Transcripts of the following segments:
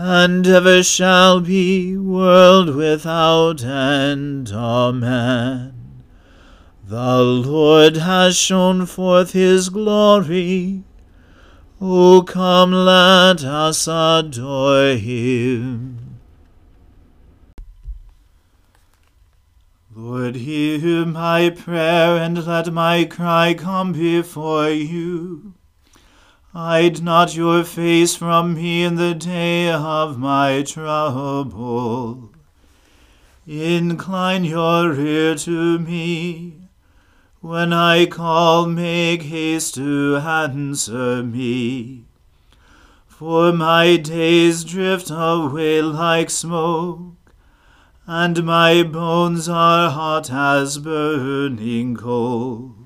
and ever shall be, world without end. Amen. The Lord has shown forth his glory. O come, let us adore him. Lord, hear my prayer, and let my cry come before you. Hide not your face from me in the day of my trouble. Incline your ear to me. When I call, make haste to answer me. For my days drift away like smoke, and my bones are hot as burning coals.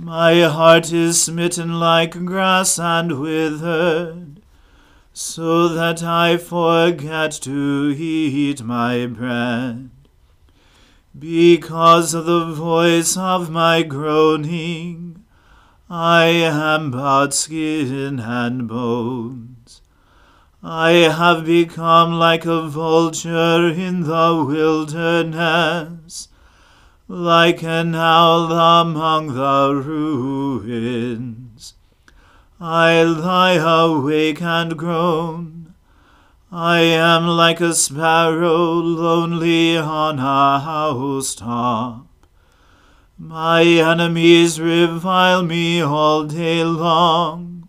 My heart is smitten like grass and withered, so that I forget to eat my bread because of the voice of my groaning, I am but skin and bones. I have become like a vulture in the wilderness, like an owl among the ruins. I lie awake and groan I am like a sparrow lonely on a housetop. My enemies revile me all day long,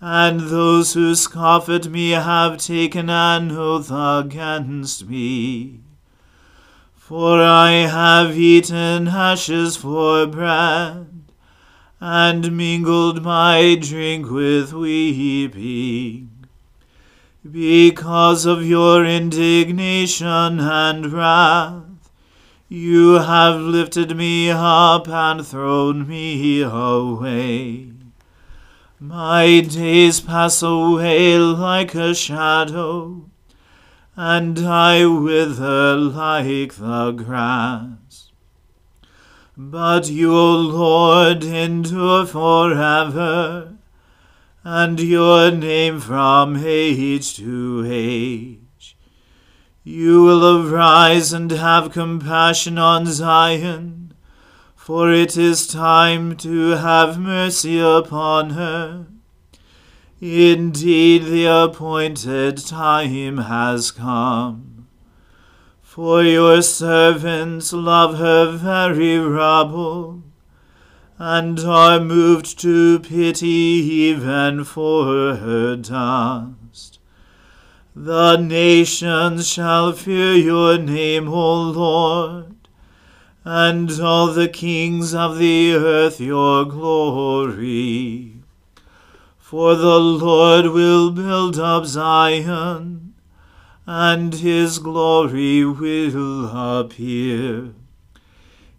and those who scoff at me have taken an oath against me. For I have eaten ashes for bread, and mingled my drink with weeping because of your indignation and wrath, you have lifted me up and thrown me away. My days pass away like a shadow, and I wither like the grass. But you, O Lord, endure forever, and your name from age to age. You will arise and have compassion on Zion for it is time to have mercy upon her. Indeed, the appointed time has come. For your servants love her very rubble, and are moved to pity even for her dust. The nations shall fear your name, O Lord and all the kings of the earth your glory. For the Lord will build up Zion, and his glory will appear.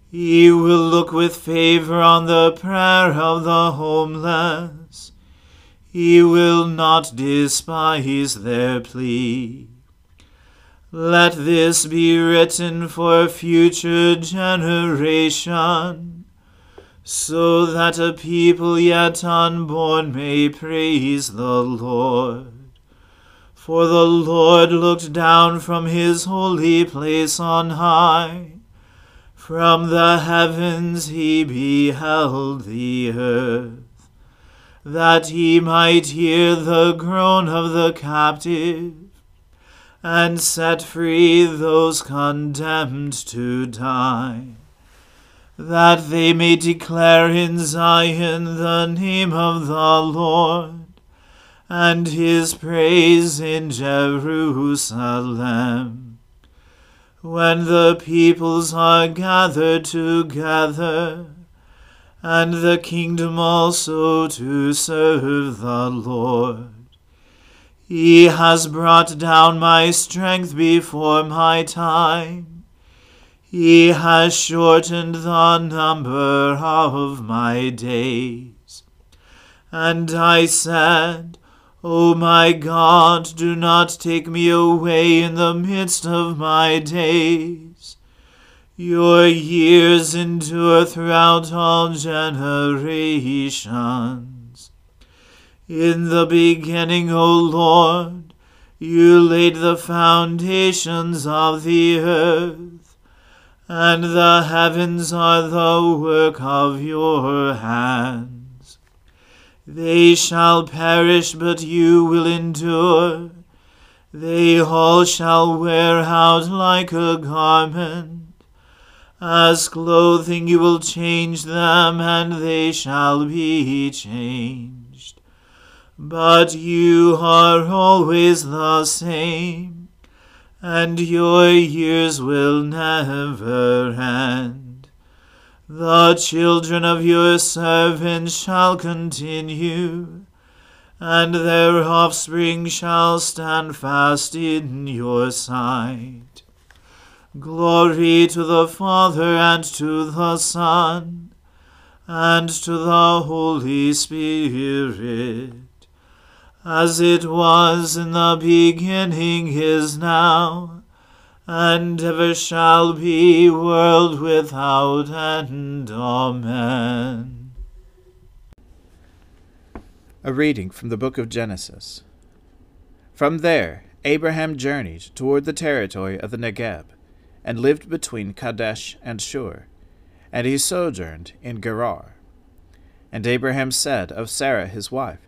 He will look with favor on the prayer of the homeless. He will not despise their plea. Let this be written for future generation, so that a people yet unborn may praise the Lord. For the Lord looked down from his holy place on high. From the heavens he beheld the earth, that he might hear the groan of the captive and set free those condemned to die, that they may declare in Zion the name of the Lord, and his praise in Jerusalem. When the peoples are gathered together, and the kingdom also to serve the Lord. He has brought down my strength before my time. He has shortened the number of my days. And I said, O my God, do not take me away in the midst of my days. Your years endure throughout all generations. In the beginning, O Lord, you laid the foundations of the earth, and the heavens are the work of your hands. They shall perish, but you will endure. They all shall wear out like a garment. As clothing you will change them, and they shall be changed. But you are always the same, and your years will never end. The children of your servants shall continue, and their offspring shall stand fast in your sight. Glory to the Father and to the Son and to the Holy Spirit as it was in the beginning is now, and ever shall be, world without end. Amen. A reading from the book of Genesis. From there, Abraham journeyed toward the territory of the Negeb, and lived between Kadesh and Shur, and he sojourned in Gerar. And Abraham said of Sarah his wife,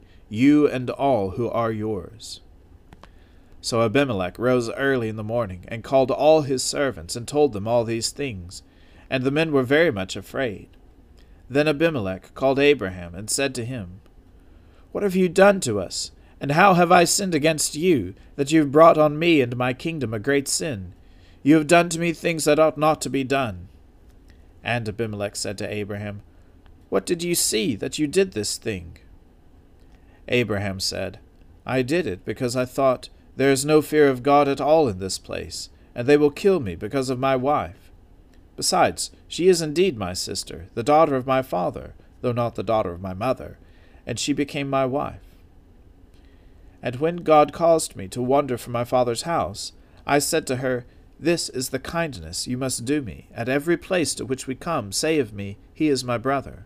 you and all who are yours. So Abimelech rose early in the morning, and called all his servants, and told them all these things. And the men were very much afraid. Then Abimelech called Abraham, and said to him, What have you done to us? And how have I sinned against you, that you have brought on me and my kingdom a great sin? You have done to me things that ought not to be done. And Abimelech said to Abraham, What did you see that you did this thing? Abraham said, I did it because I thought, There is no fear of God at all in this place, and they will kill me because of my wife. Besides, she is indeed my sister, the daughter of my father, though not the daughter of my mother, and she became my wife. And when God caused me to wander from my father's house, I said to her, This is the kindness you must do me. At every place to which we come, say of me, He is my brother.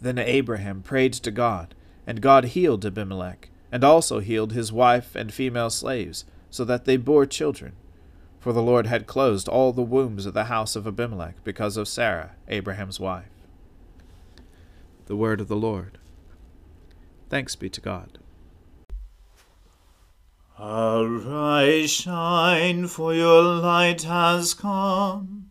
Then Abraham prayed to God, and God healed Abimelech, and also healed his wife and female slaves, so that they bore children. For the Lord had closed all the wombs of the house of Abimelech because of Sarah, Abraham's wife. The word of the Lord. Thanks be to God. Arise, shine, for your light has come,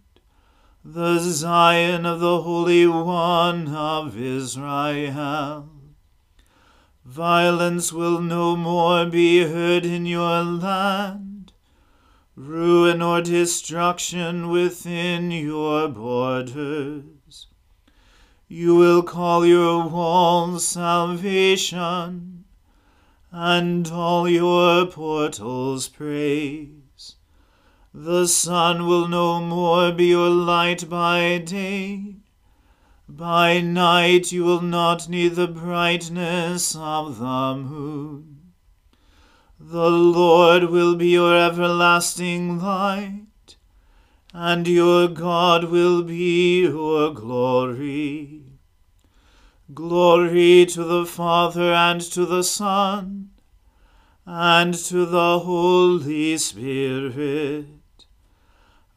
the Zion of the Holy One of Israel. Violence will no more be heard in your land, ruin or destruction within your borders. You will call your walls salvation and all your portals praise. The sun will no more be your light by day. By night you will not need the brightness of the moon. The Lord will be your everlasting light, and your God will be your glory. Glory to the Father and to the Son and to the Holy Spirit,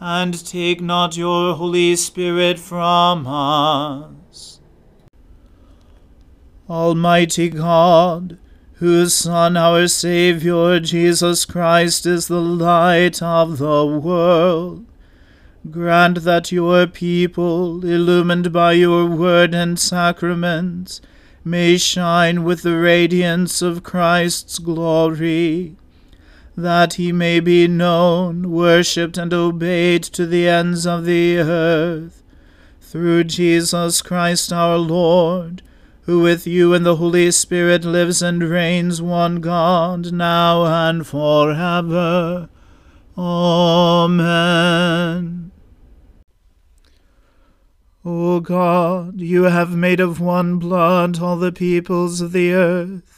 and take not your Holy Spirit from us. Almighty God, whose Son, our Saviour, Jesus Christ, is the light of the world. Grant that your people, illumined by your word and sacraments, may shine with the radiance of Christ's glory, that he may be known, worshipped, and obeyed to the ends of the earth. Through Jesus Christ our Lord, who with you and the Holy Spirit lives and reigns one God, now and forever. Amen. O God, you have made of one blood all the peoples of the earth,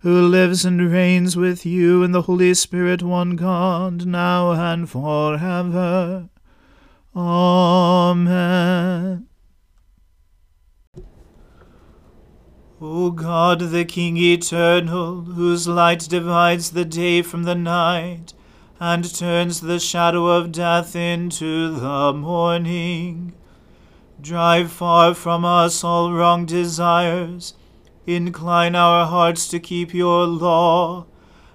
who lives and reigns with you in the Holy Spirit, one God, now and forever. Amen. O God, the King eternal, whose light divides the day from the night, and turns the shadow of death into the morning, drive far from us all wrong desires, incline our hearts to keep your law,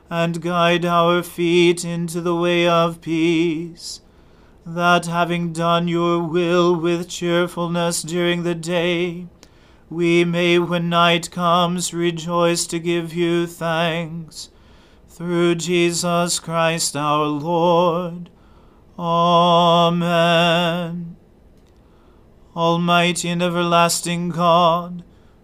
and guide our feet into the way of peace, that having done your will with cheerfulness during the day, we may, when night comes, rejoice to give you thanks. Through Jesus Christ our Lord. Amen. Almighty and everlasting God,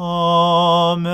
Amen.